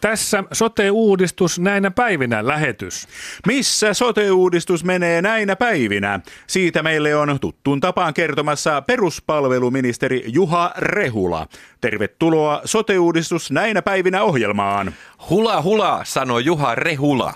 Tässä sote-uudistus näinä päivinä lähetys. Missä sote-uudistus menee näinä päivinä? Siitä meille on tuttuun tapaan kertomassa peruspalveluministeri Juha Rehula. Tervetuloa sote-uudistus näinä päivinä ohjelmaan. Hula hula, sanoi Juha Rehula.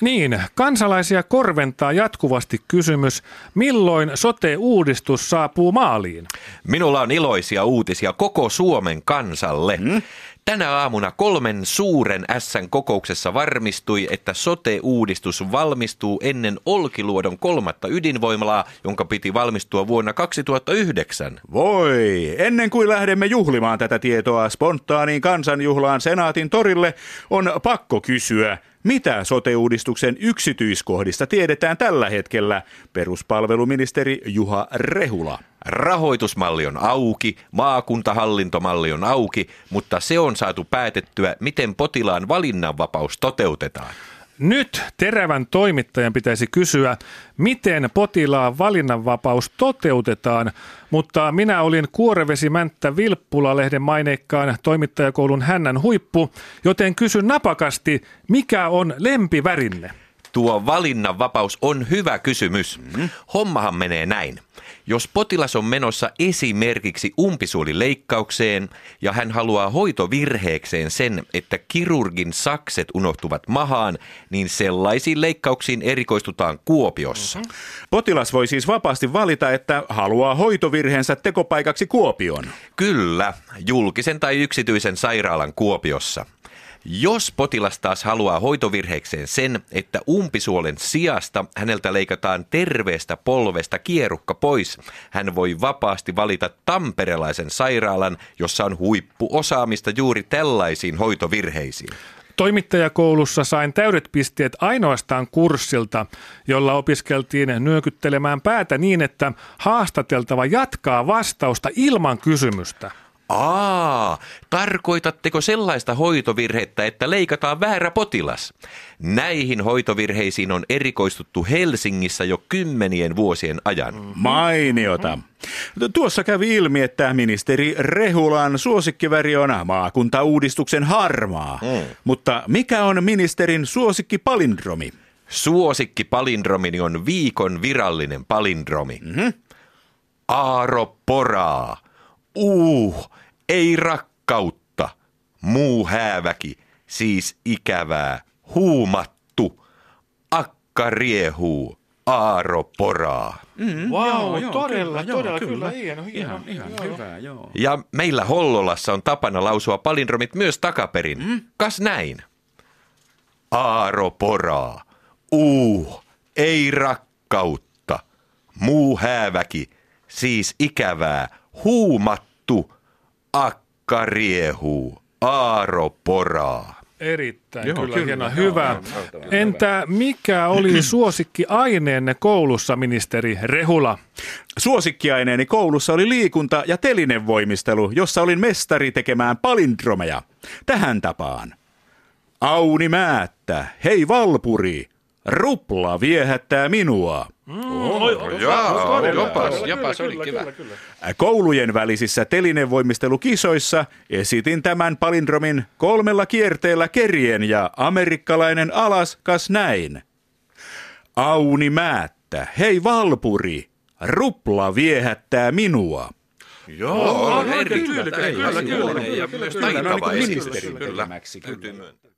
Niin, kansalaisia korventaa jatkuvasti kysymys, milloin sote-uudistus saapuu maaliin? Minulla on iloisia uutisia koko Suomen kansalle. Hmm? Tänä aamuna kolmen suuren Sn kokouksessa varmistui, että sote-uudistus valmistuu ennen Olkiluodon kolmatta ydinvoimalaa, jonka piti valmistua vuonna 2009. Voi, ennen kuin lähdemme juhlimaan tätä tietoa spontaaniin kansanjuhlaan Senaatin torille, on pakko kysyä, mitä sote-uudistuksen yksityiskohdista tiedetään tällä hetkellä? Peruspalveluministeri Juha Rehula. Rahoitusmalli on auki, maakuntahallintomalli on auki, mutta se on saatu päätettyä, miten potilaan valinnanvapaus toteutetaan. Nyt terävän toimittajan pitäisi kysyä, miten potilaan valinnanvapaus toteutetaan, mutta minä olin Kuorevesi Mänttä Vilppula-lehden maineikkaan toimittajakoulun hännän huippu, joten kysyn napakasti, mikä on lempivärinne? Tuo valinnanvapaus on hyvä kysymys. Mm-hmm. Hommahan menee näin. Jos potilas on menossa esimerkiksi umpisuolileikkaukseen ja hän haluaa hoitovirheekseen sen, että kirurgin sakset unohtuvat mahaan, niin sellaisiin leikkauksiin erikoistutaan Kuopiossa. Mm-hmm. Potilas voi siis vapaasti valita, että haluaa hoitovirheensä tekopaikaksi Kuopioon. Kyllä, julkisen tai yksityisen sairaalan Kuopiossa. Jos potilas taas haluaa hoitovirheekseen sen, että umpisuolen sijasta häneltä leikataan terveestä polvesta kierukka pois, hän voi vapaasti valita tamperelaisen sairaalan, jossa on huippuosaamista juuri tällaisiin hoitovirheisiin. Toimittajakoulussa sain täydet pisteet ainoastaan kurssilta, jolla opiskeltiin nyökyttelemään päätä niin, että haastateltava jatkaa vastausta ilman kysymystä. Aa, tarkoitatteko sellaista hoitovirhettä, että leikataan väärä potilas? Näihin hoitovirheisiin on erikoistuttu Helsingissä jo kymmenien vuosien ajan. Mm-hmm. Mainiota. Tuossa kävi ilmi, että ministeri Rehulan suosikkiväri on maakuntauudistuksen harmaa. Mm. Mutta mikä on ministerin suosikkipalindromi? Suosikkipalindromini on viikon virallinen palindromi. Mm-hmm. Aaro Poraa. Uh, ei rakkautta. Muu hääväki, siis ikävää. Huumattu. Akka riehuu. Aaro poraa. Mm, wow, joo, joo, todella, kyllä, todella, joo, kyllä, hieno, hieno. Ihan, ihan joo. hyvä, joo. Ja meillä Hollolassa on tapana lausua palindromit myös takaperin. Mm? Kas näin? Aaro poraa. Uh, ei rakkautta. Muu hääväki, siis ikävää huumattu, akka riehuu, aaro poraa. Erittäin, joo, kyllä, kyllä hieno, hyvä. Joo, Entä mikä oli suosikkiaineenne koulussa, ministeri Rehula? Suosikkiaineeni koulussa oli liikunta- ja telinevoimistelu, jossa olin mestari tekemään palindromeja. Tähän tapaan. Auni Määttä, hei Valpuri, rupla viehättää minua. Mm, jopas, jopas oli kyllä, kyllä, kyllä. Koulujen välisissä telinevoimistelukisoissa esitin tämän palindromin kolmella kierteellä kerien ja amerikkalainen alas kas näin. Auni Määttä, hei Valpuri, rupla viehättää minua. Joo, on eri, kyllä, kyllä, kyllä, kyllä, kyllä, ja myös taitava esitys. Kyllä, täytyy myöntää.